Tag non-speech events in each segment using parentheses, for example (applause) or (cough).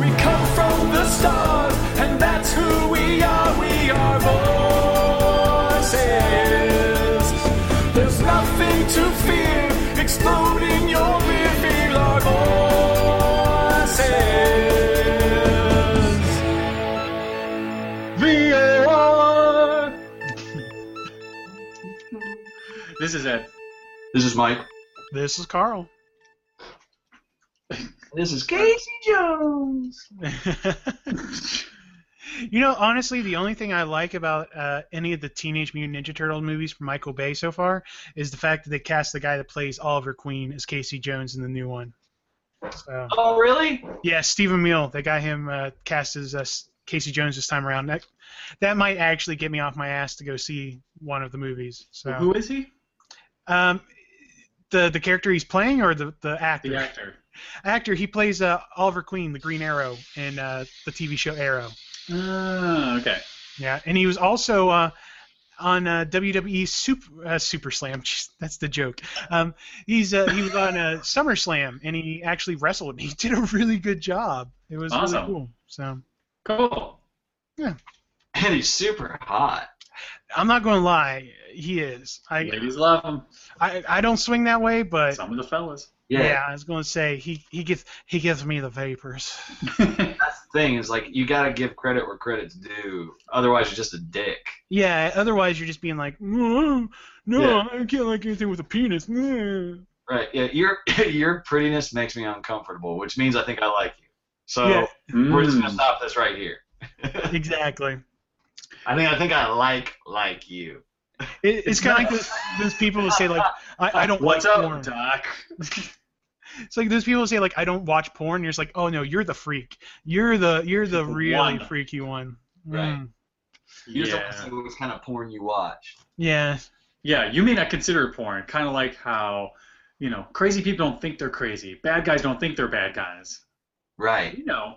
We come from the stars, and that's who we are. We are voices. There's nothing to fear. Exploding your rear. Feel our voices. VOR. This is Ed. This is Mike. This is Carl. This is Casey Jones. (laughs) you know, honestly, the only thing I like about uh, any of the Teenage Mutant Ninja Turtle movies from Michael Bay so far is the fact that they cast the guy that plays Oliver Queen as Casey Jones in the new one. So, Oh, really? yeah, Stephen Amell, they got him uh, cast as uh, Casey Jones this time around. That, that might actually get me off my ass to go see one of the movies. So, Who is he? um, the the character he's playing or the the actor? The actor. Actor. He plays uh, Oliver Queen, the Green Arrow, in uh, the TV show Arrow. Ah, okay. Yeah, and he was also uh, on uh, WWE Super uh, Super Slam. (laughs) Jeez, That's the joke. Um, he's uh, he was on uh, (laughs) SummerSlam, and he actually wrestled. And he did a really good job. It was Awesome. really cool. So Cool. Yeah. And he's super hot. I'm not going to lie, he is. I, Ladies love him. I I don't swing that way, but Some of the fellas. Yeah, I was going to say he he gives he gives me the vapors. (laughs) That's the thing is like you gotta give credit where credit's due. Otherwise, you're just a dick. Yeah, otherwise you're just being like, no, no, Yeah. I can't like anything with a penis. No. Right? Yeah. Your (laughs) your prettiness makes me uncomfortable, which means I think I like you. So Yeah. we're just gonna Mm. stop this right here. (laughs) Exactly. I think I think I like like you. (laughs) It, it's kind of like those, those people who say like, I, I don't What's like up, porn. Doc? (laughs) It's like those people who say like, I don't watch porn. You're just like, oh no, you're the freak. You're the you're the The (laughs) really one. freaky one. Right. Mm. You just yeah. don't see what kind of porn you watch. Yeah. Yeah, you may not consider it porn. Kind of like how, you know, crazy people don't think they're crazy. Bad guys don't think they're bad guys. Right. You know.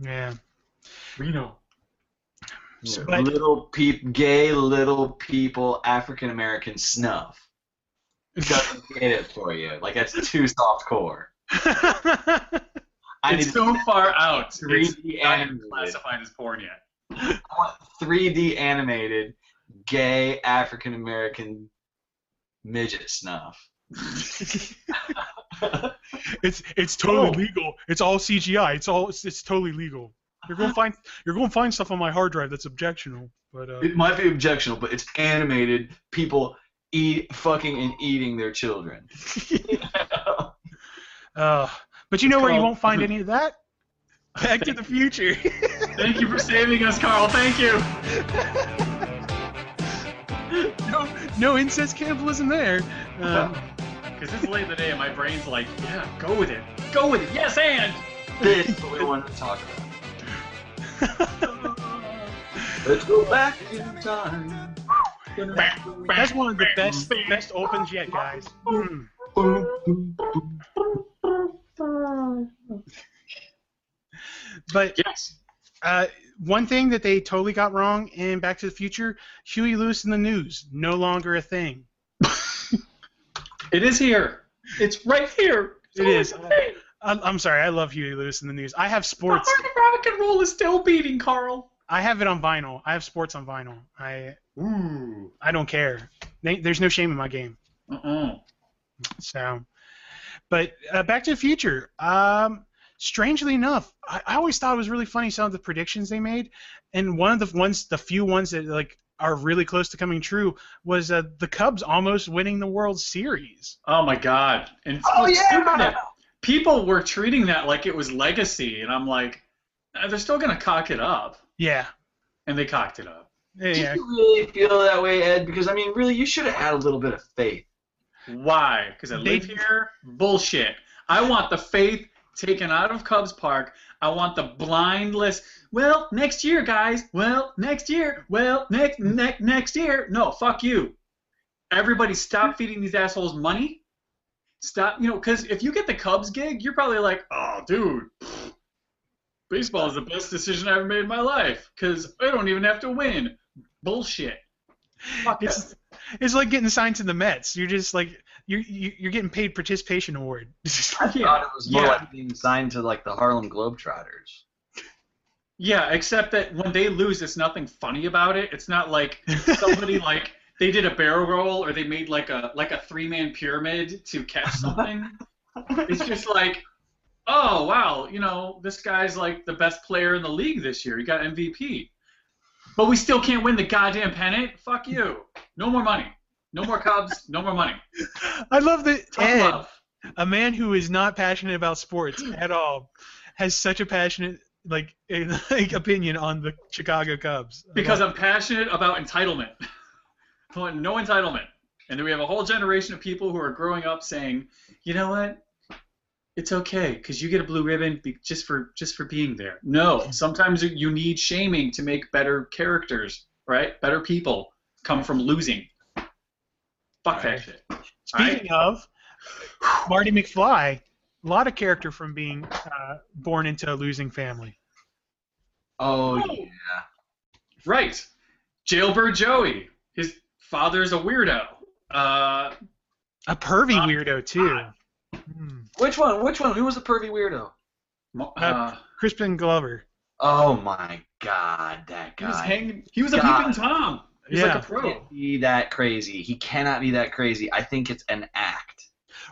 Yeah. We know. So- Yeah, little peep, gay little people, African American snuff. Doesn't (laughs) get it for you. Like that's too soft core. I it's so far out. (laughs) 3D not animated. classified as porn yet. I want 3D animated gay African American midget snuff. (laughs) it's it's totally Oh. legal. It's all CGI. It's all it's, it's totally legal. You're going to find you're going to find stuff on my hard drive that's objectionable. But uh, It might be objectionable, but it's animated. People eat fucking and eating their children. (laughs) (laughs) uh, but you know where you won't find any of that? Back to the Future. (laughs) Thank you for saving us, Carl. Thank you. no, no incest cannibalism there. Um, Because it's late in the day and my brain's like, yeah, go with it. Go with it. Yes, and. this is what we wanted to talk about. Let's go back in time. that's one of the best best opens yet, guys. Mm. But Yes. uh, one thing that they totally got wrong in Back to the Future: Huey Lewis and the News, no longer a thing. It is here. It's right here. It is. I'm, I'm sorry, I love Huey Lewis and the News. I have sports. Heart of rock and roll is still beating, Carl. I have it on vinyl. I have sports on vinyl. I Ooh. I don't care. There's no shame in my game. Uh-uh. So, but uh, Back to the Future. Um, strangely enough, I, I always thought it was really funny some of the predictions they made, and one of the ones, the few ones that like are really close to coming true, was uh, the Cubs almost winning the World Series. Oh my God. And Oh, yeah! People were treating that like it was legacy, and I'm like, "Uh, Uh, they're still gonna cock it up, Yeah, and they cocked it up. Yeah, Do you really feel that way, Ed? Because I mean, really, you should have had a little bit of faith. Why? Because I live They- here? Bullshit. I want the faith taken out of Cubs Park. I want the blindless. Well, next year, guys. Well, next year. Well, next next next year. No, fuck you. Everybody, stop feeding these assholes money. Stop. You know, because if you get the Cubs gig, you're probably like, oh, dude. Baseball is the best decision I ever made in my life because I don't even have to win. Bullshit. Fuck. It's, it's like getting signed to the Mets. You're just like you're you- you're getting paid participation award. (laughs) I Yeah. thought it was more Yeah. like being signed to like the Harlem Globetrotters. Yeah, except that when they lose, it's nothing funny about it. It's not like somebody (laughs) like they did a barrel roll or they made like a like a three man pyramid to catch (laughs) something. it's just like, oh wow, you know this guy's like the best player in the league this year. He got MVP, but we still can't win the goddamn pennant. Fuck you. No more money. No more Cubs. No more money. (laughs) I love that Tough Ed, love. a man who is not passionate about sports at all, has such a passionate like, (laughs) like opinion on the Chicago Cubs. Because I'm passionate about entitlement. (laughs) No entitlement. And then we have a whole generation of people who are growing up saying, you know what? It's okay because you get a blue ribbon be- just for just for being there. No, sometimes you need shaming to make better characters, right? Better people come from losing. Fuck that shit. Speaking of Marty McFly, a lot of character from being uh, born into a losing family. Oh Oh. yeah. Right. Jailbird Joey. His father's a weirdo. Uh, A pervy Uh, weirdo too. Hmm. Which one? Which one? Who was the pervy weirdo? mo- uh, Crispin Glover. Oh my God, that guy. he was hanging. He was a God. peeping tom. He's Yeah. like a pro. Can't be that crazy. He cannot be that crazy. I think it's an act.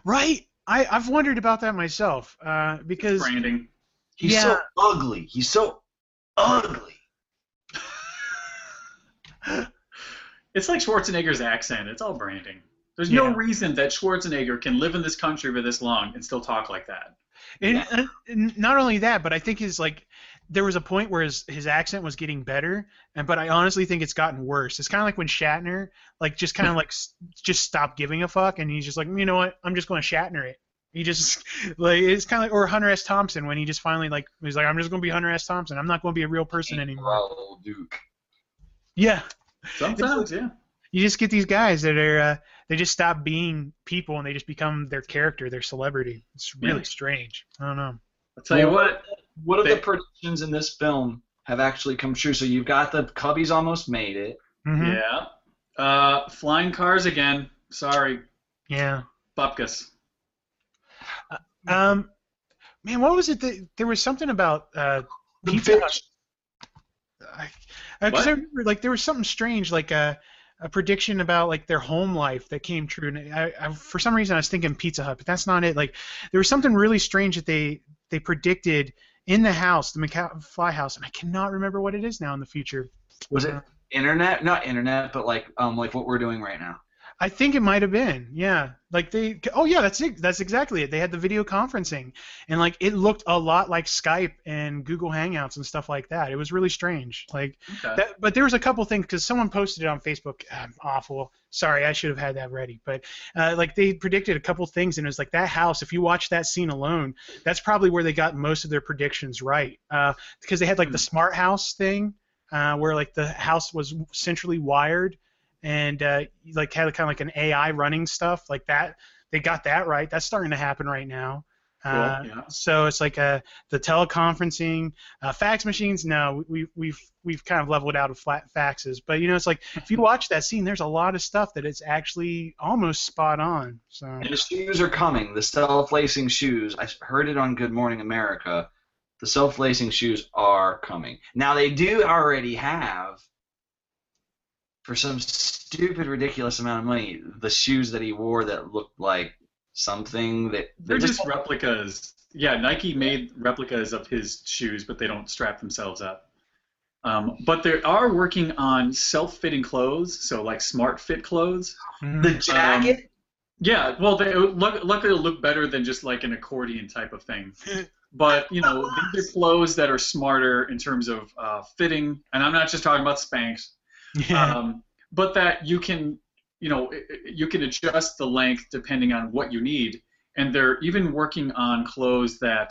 Right. I, I've wondered about that myself uh, because Branding. He's Yeah. so ugly. He's so ugly. (laughs) It's like Schwarzenegger's accent. It's all branding. There's no reason that Schwarzenegger can live in this country for this long and still talk like that. And, Yeah. and- and not only that, but I think his like there was a point where his, his accent was getting better, and but I honestly think it's gotten worse. It's kind of like when Shatner like just kind of (laughs) like s- just stopped giving a fuck, and he's just like, you know what, I'm just going to Shatner it. He just (laughs) like it's kind of like or Hunter S. Thompson when he just finally like he's like, I'm just going to be Hunter S. Thompson. I'm not going to be a real person anymore. Raoul Duke. Yeah, Sometimes, yeah. you just get these guys that are uh, they just stop being people and they just become their character, their celebrity. It's really Yeah. strange. I don't know. I'll tell you what. What of They- the predictions in this film have actually come true? So you've got the Cubbies almost made it. Mhm. Yeah. Uh, flying cars again. Sorry, Yeah. Bupkus. Um, man, what was it that there was something about uh, The Pizza Hut? I, because What? I remember like there was something strange, like a, a prediction about like their home life that came true, and I, I, for some reason I was thinking Pizza Hut, but that's not it. Like there was something really strange that they they predicted in the house, the McFly house, and I cannot remember what it is now in the future. Was it internet? Not internet, but like um like what we're doing right now. I think it might have been, yeah. Like they, oh yeah, that's it. That's exactly it. They had the video conferencing, and like it looked a lot like Skype and Google Hangouts and stuff like that. It was really strange. Like Okay. that, but there was a couple things because someone posted it on Facebook. I'm awful. Sorry, I should have had that ready. But uh, like they predicted a couple things, and it was like that house. If you watch that scene alone, that's probably where they got most of their predictions right. Uh, because they had like the smart house thing, uh, where like the house was centrally wired, and uh, like had kind of like an AI running stuff like that. They got that right. That's starting to happen right now. Uh, yeah. So it's like uh, the teleconferencing, uh, fax machines. No, we, we've we've kind of leveled out of flat faxes. But you know, it's like if you (laughs) watch that scene, there's a lot of stuff that it's actually almost spot on. So And the shoes are coming. The self-lacing shoes. I heard it on Good Morning America. The self-lacing shoes are coming. Now they do already have, for some stupid, ridiculous amount of money, the shoes that he wore that looked like something that They're just replicas. Yeah, Nike made replicas of his shoes, but they don't strap themselves up. Um, but they are working on self-fitting clothes, so like smart fit clothes. mhm. the jacket. Yeah, well, they look, luckily it'll look better than just like an accordion type of thing. (laughs) But you know, these are clothes that are smarter in terms of uh, fitting, and I'm not just talking about Spanx. (laughs) Yeah. um, but that you can, you know, you can adjust the length depending on what you need. And they're even working on clothes that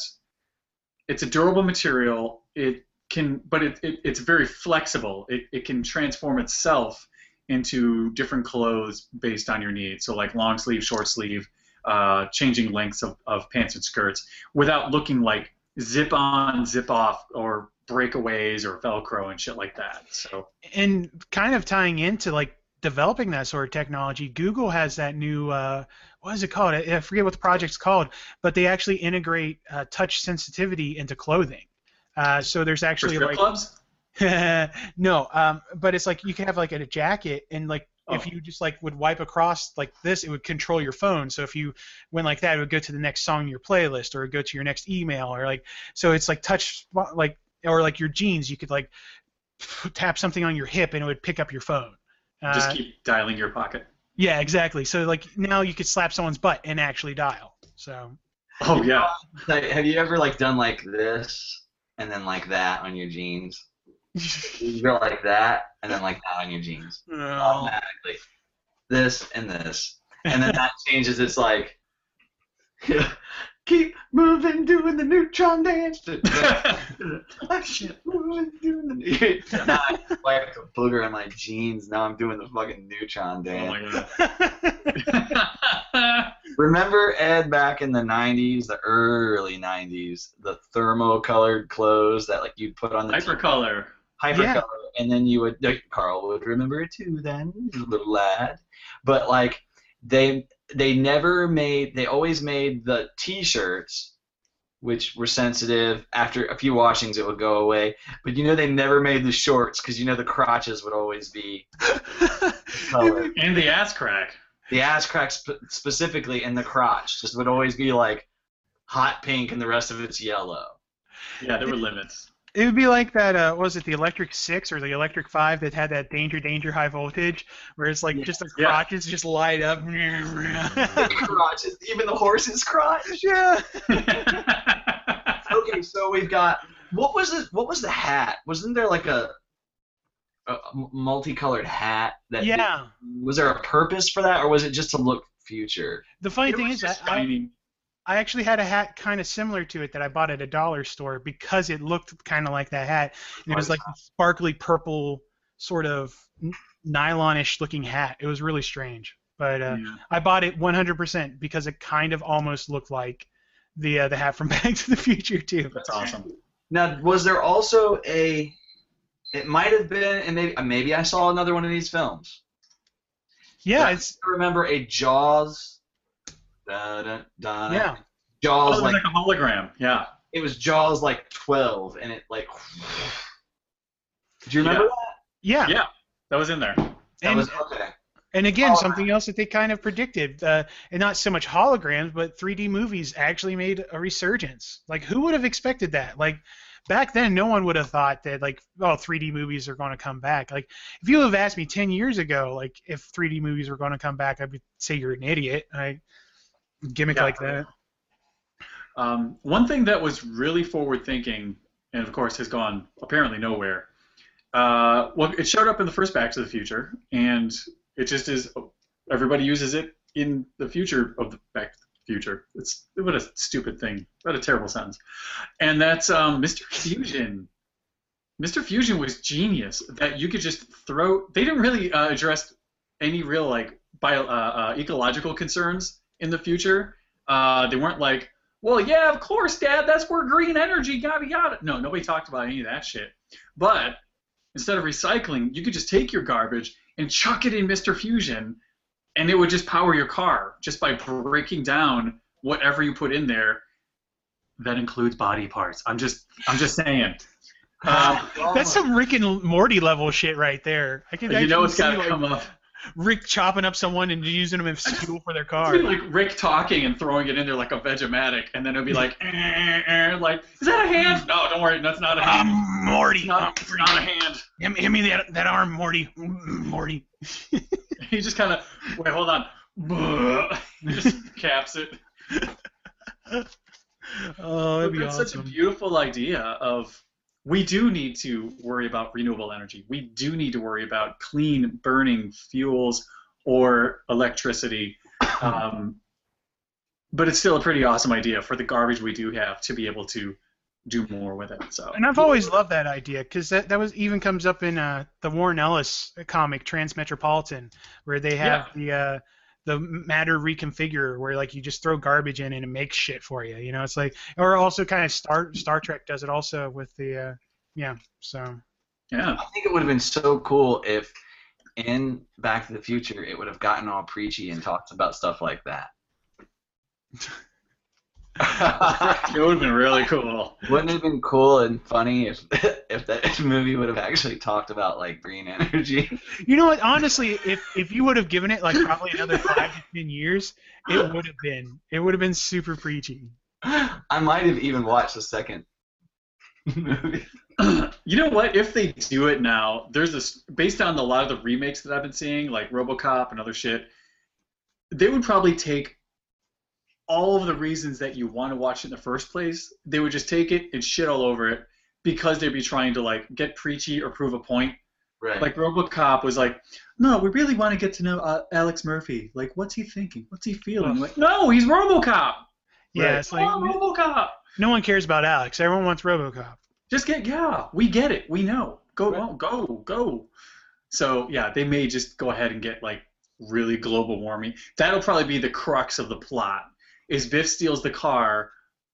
it's a durable material. It can, but it, it it's very flexible. It, it can transform itself into different clothes based on your needs. So like long sleeve, short sleeve, uh, changing lengths of, of pants and skirts without looking like zip on, zip off, or breakaways or Velcro and shit like that. So and kind of tying into like developing that sort of technology, Google has that new uh, what is it called? I I forget what the project's called, but they actually integrate uh, touch sensitivity into clothing. Uh, so there's actually like clubs. (laughs) no, um, but it's like you can have like a jacket and like if Oh. you just like would wipe across like this, it would control your phone. So if you went like that, it would go to the next song in your playlist or go to your next email or like so it's like touch like or like your jeans, you could like tap something on your hip and it would pick up your phone. Uh, Just keep dialing your pocket. yeah, exactly. So like now you could slap someone's butt and actually dial. So Oh yeah. Have you ever like done like this and then like that on your jeans? (laughs) You go like that and then like that on your jeans no. automatically. This and this, and then that (laughs) changes. It's like (laughs) keep moving, doing the neutron dance. (laughs) Keep moving, doing the. (laughs) now I like a booger in my jeans. Now I'm doing the fucking neutron oh dance. my god. (laughs) Remember Ed back in the '90s, the early '90s, the thermo-colored clothes that like you'd put on the Hypercolor. hypercolor, Yeah. and then you would like, Carl would remember it too. Then he little lad, but like they they never made they always made the T-shirts, which were sensitive. After a few washings, it would go away. But you know they never made the shorts because you know the crotches would always be (laughs) colored. And the ass crack. the ass crack sp- specifically and the crotch just would always be like hot pink and the rest of it's yellow. Yeah, there were limits. It would be like that. Uh, what was it the Electric Six or the Electric Five that had that Danger Danger High Voltage, where it's like just the Yeah. crotches just light up. The (laughs) crotch (laughs) even the horse's crotch. (laughs) yeah. Okay, so we've got what was it? What was the hat? Wasn't there like a, a m- multicolored hat that Yeah. was there a purpose for that or was it just to look future? The funny It thing was is, just I, I, shiny. I actually had a hat kind of similar to it that I bought at a dollar store because it looked kind of like that hat. And it was like a sparkly purple, sort of n- nylonish looking hat. It was really strange. But uh, Yeah. I bought it 100% because it kind of almost looked like the uh, the hat from (laughs) Back to the Future too. That's awesome. Now, was there also a? It might have been, and maybe maybe I saw another one of these films. Yeah, I remember a Jaws. Da, da, da, yeah. Oh, Jaws it was like, like a hologram. Yeah. it was Jaws like twelve, and it like. Do you remember Yeah. that? Yeah. Yeah. That was in there. That And, was okay. and again, Oh, something else that they kind of predicted, uh, and not so much holograms, but 3D movies actually made a resurgence. Like, who would have expected that? Like, back then, no one would have thought that, like, oh, 3D movies are going to come back. Like, if you have asked me 10 years ago, like, if 3D movies were going to come back, I would say you're an idiot. I gimmick Yeah. like that. Um, one thing that was really forward thinking, and of course has gone apparently nowhere. Uh, well, it showed up in the first Back to the Future, and it just is. Everybody uses it in the future of the Back to the Future. It's what a stupid thing. What a terrible sentence. And that's um, Mr. Fusion. Mr. Fusion was genius. That you could just throw. They didn't really uh, address any real like bio uh, uh, ecological concerns in the future. Uh, they weren't like, well, yeah, of course, Dad, that's where green energy, yada yada. No, nobody talked about any of that shit. But instead of recycling, you could just take your garbage and chuck it in Mr. Fusion, and it would just power your car just by breaking down whatever you put in there. That includes body parts. I'm just, I'm just saying. Um, (laughs) That's some Rick and Morty level shit right there. I can you know actually it's got to like, come up. Rick chopping up someone and using them as fuel for their car. Be like Rick talking and throwing it in there like a Vegematic, and then it'll be like, (laughs) eh, eh, eh, like, is that a hand? No, don't worry, that's not a hand. I'm Morty. It's not, it's not a hand. Give me, give me that, that arm, Morty. Mm, Morty. (laughs) He just kind of, wait, hold on. (laughs) He just caps it. Oh, that'd be That's awesome. such a beautiful idea of we do need to worry about renewable energy. We do need to worry about clean burning fuels or electricity. Um, but it's still a pretty awesome idea for the garbage we do have to be able to do more with it. So And I've always loved that idea because that, that was even comes up in uh, the Warren Ellis comic Transmetropolitan, where they have the uh, the matter reconfigure, where like you just throw garbage in and it makes shit for you. You know, it's like or also kind of Star Star Trek does it also with the uh, yeah. So yeah, I think it would have been so cool if in Back to the Future it would have gotten all preachy and talked about stuff like that. (laughs) it would have been really cool. Wouldn't it have been cool and funny if if that movie would have actually talked about like green energy? you know what? Honestly, if if you would have given it like probably another five to ten years, it would have been it would have been super preachy. I might have even watched the second movie. (clears throat) you know what? If they do it now, there's this based on a lot of the remakes that I've been seeing, like RoboCop and other shit. They would probably take all of the reasons that you want to watch it in the first place. They would just take it and shit all over it because they'd be trying to like get preachy or prove a point. Right. Like RoboCop was like, no, we really want to get to know uh, Alex Murphy. Like, what's he thinking? What's he feeling? Like, no, he's RoboCop. Yeah, Right. it's like oh, RoboCop. no one cares about Alex. Everyone wants RoboCop. Just get yeah, we get it. We know. Go Right. go go. So yeah, they may just go ahead and get like really global warming. That'll probably be the crux of the plot. Is Biff steals the car,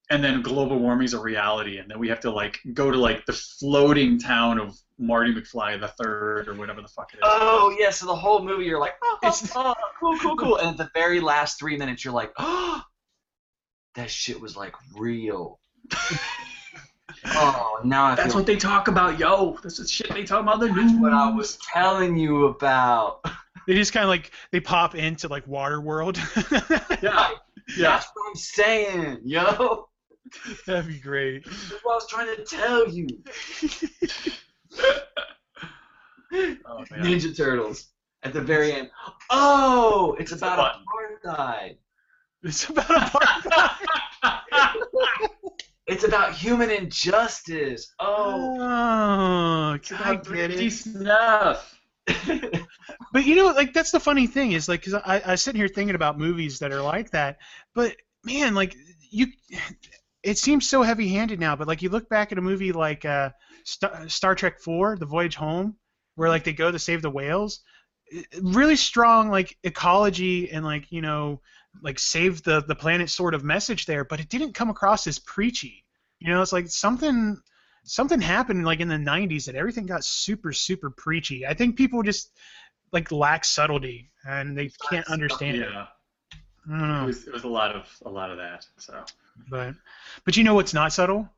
and then global warming's a reality, and then we have to like go to like the floating town of Marty McFly the third or whatever the fuck it is. Oh yeah, so the whole movie you're like, oh, It's- oh, cool, cool, cool, and at the very last three minutes you're like, oh, that shit was like real. (laughs) oh, now I That's feel what they talk about, yo. This is shit they talk about in the news. what I was telling you about. (laughs) They just kind of like they pop into like Waterworld. (laughs) Yeah, yeah. That's what I'm saying, yo. (laughs) That'd be great. That's what I was trying to tell you. (laughs) Oh, man. Ninja Turtles at the very end. Oh, it's It's about a apartheid. It's about a (laughs) It's about human injustice. Oh. Oh, I get it. snuff. (laughs) But you know, like that's the funny thing is like, cause I I sitting here thinking about movies that are like that, but man, like you, it seems so heavy-handed now. But like you look back at a movie like uh, Star, Star Trek Four: The Voyage Home, where like they go to save the whales, really strong like ecology and like you know like save the the planet sort of message there, but it didn't come across as preachy. You know, it's like something something happened like in the 90s that everything got super super preachy. I think people just like lack subtlety and they can't understand it. Yeah, I don't it know. was, it was a lot of a lot of that. So But but you know what's not subtle?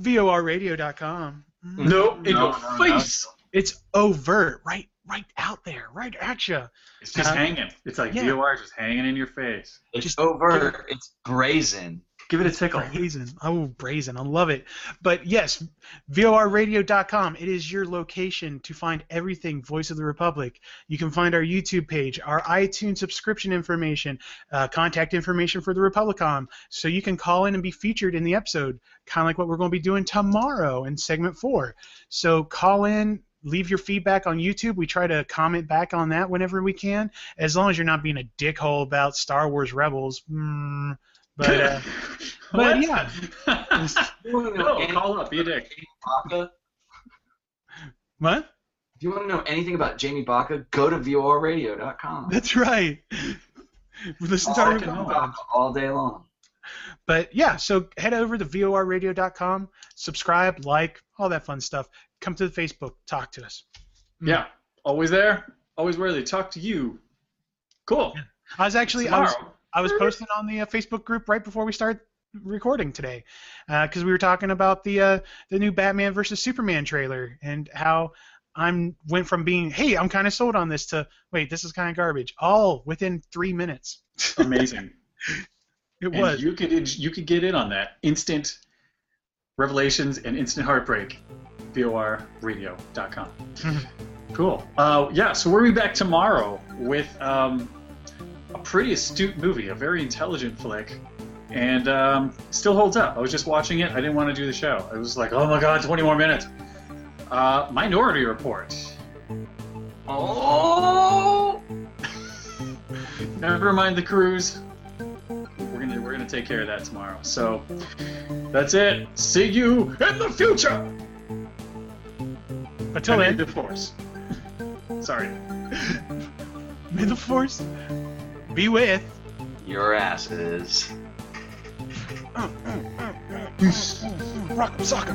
VORradio.com. Mm. no, in No, your no, no. face. It's overt, right right out there, right at you. It's just Uh, hanging. It's like yeah. VOR just hanging in your face. It's Just- overt. It's brazen. Give it a tickle. Brazen. Oh, brazen. I love it. But yes, VORradio.com. It is your location to find everything Voice of the Republic. You can find our YouTube page, our iTunes subscription information, uh, contact information for the Republicom, so you can call in and be featured in the episode, kind of like what we're going to be doing tomorrow in segment four. So call in. Leave your feedback on YouTube. We try to comment back on that whenever we can, as long as you're not being a dickhole about Star Wars Rebels. Mm, but uh, (laughs) but yeah, (laughs) You want to know no, anything call up. Be a dick. Baca? what? If you want to know anything about Jamie Baca, go to VORradio.com. That's right. Listen to All, our can. Baca all day long. But yeah, so head over to VORradio.com, subscribe, like, all that fun stuff. Come to the Facebook, talk to us. Yeah, always there. Always ready to talk to you. Cool. I was actually I was Tomorrow. I was posting on the uh, Facebook group right before we started recording today, because we were talking about the uh, the new Batman versus Superman trailer and how I'm went from being hey I'm kind of sold on this to wait this is kind of garbage all within three minutes. (laughs) Amazing. It and was. you could you could get in on that instant revelations and instant heartbreak. VORradio.com. cool. Uh, yeah, so we'll be back tomorrow with um, a pretty astute movie, a very intelligent flick, and um, still holds up. I was just watching it. I didn't want to do the show. I was like, oh my god, 20 more minutes. Uh, Minority Report. Oh. (laughs) Never mind the cruise. We're gonna we're gonna take care of that tomorrow. So that's it. See you in the future. Until then, the force. Sorry. may the force be with. Your asses. Rock soccer.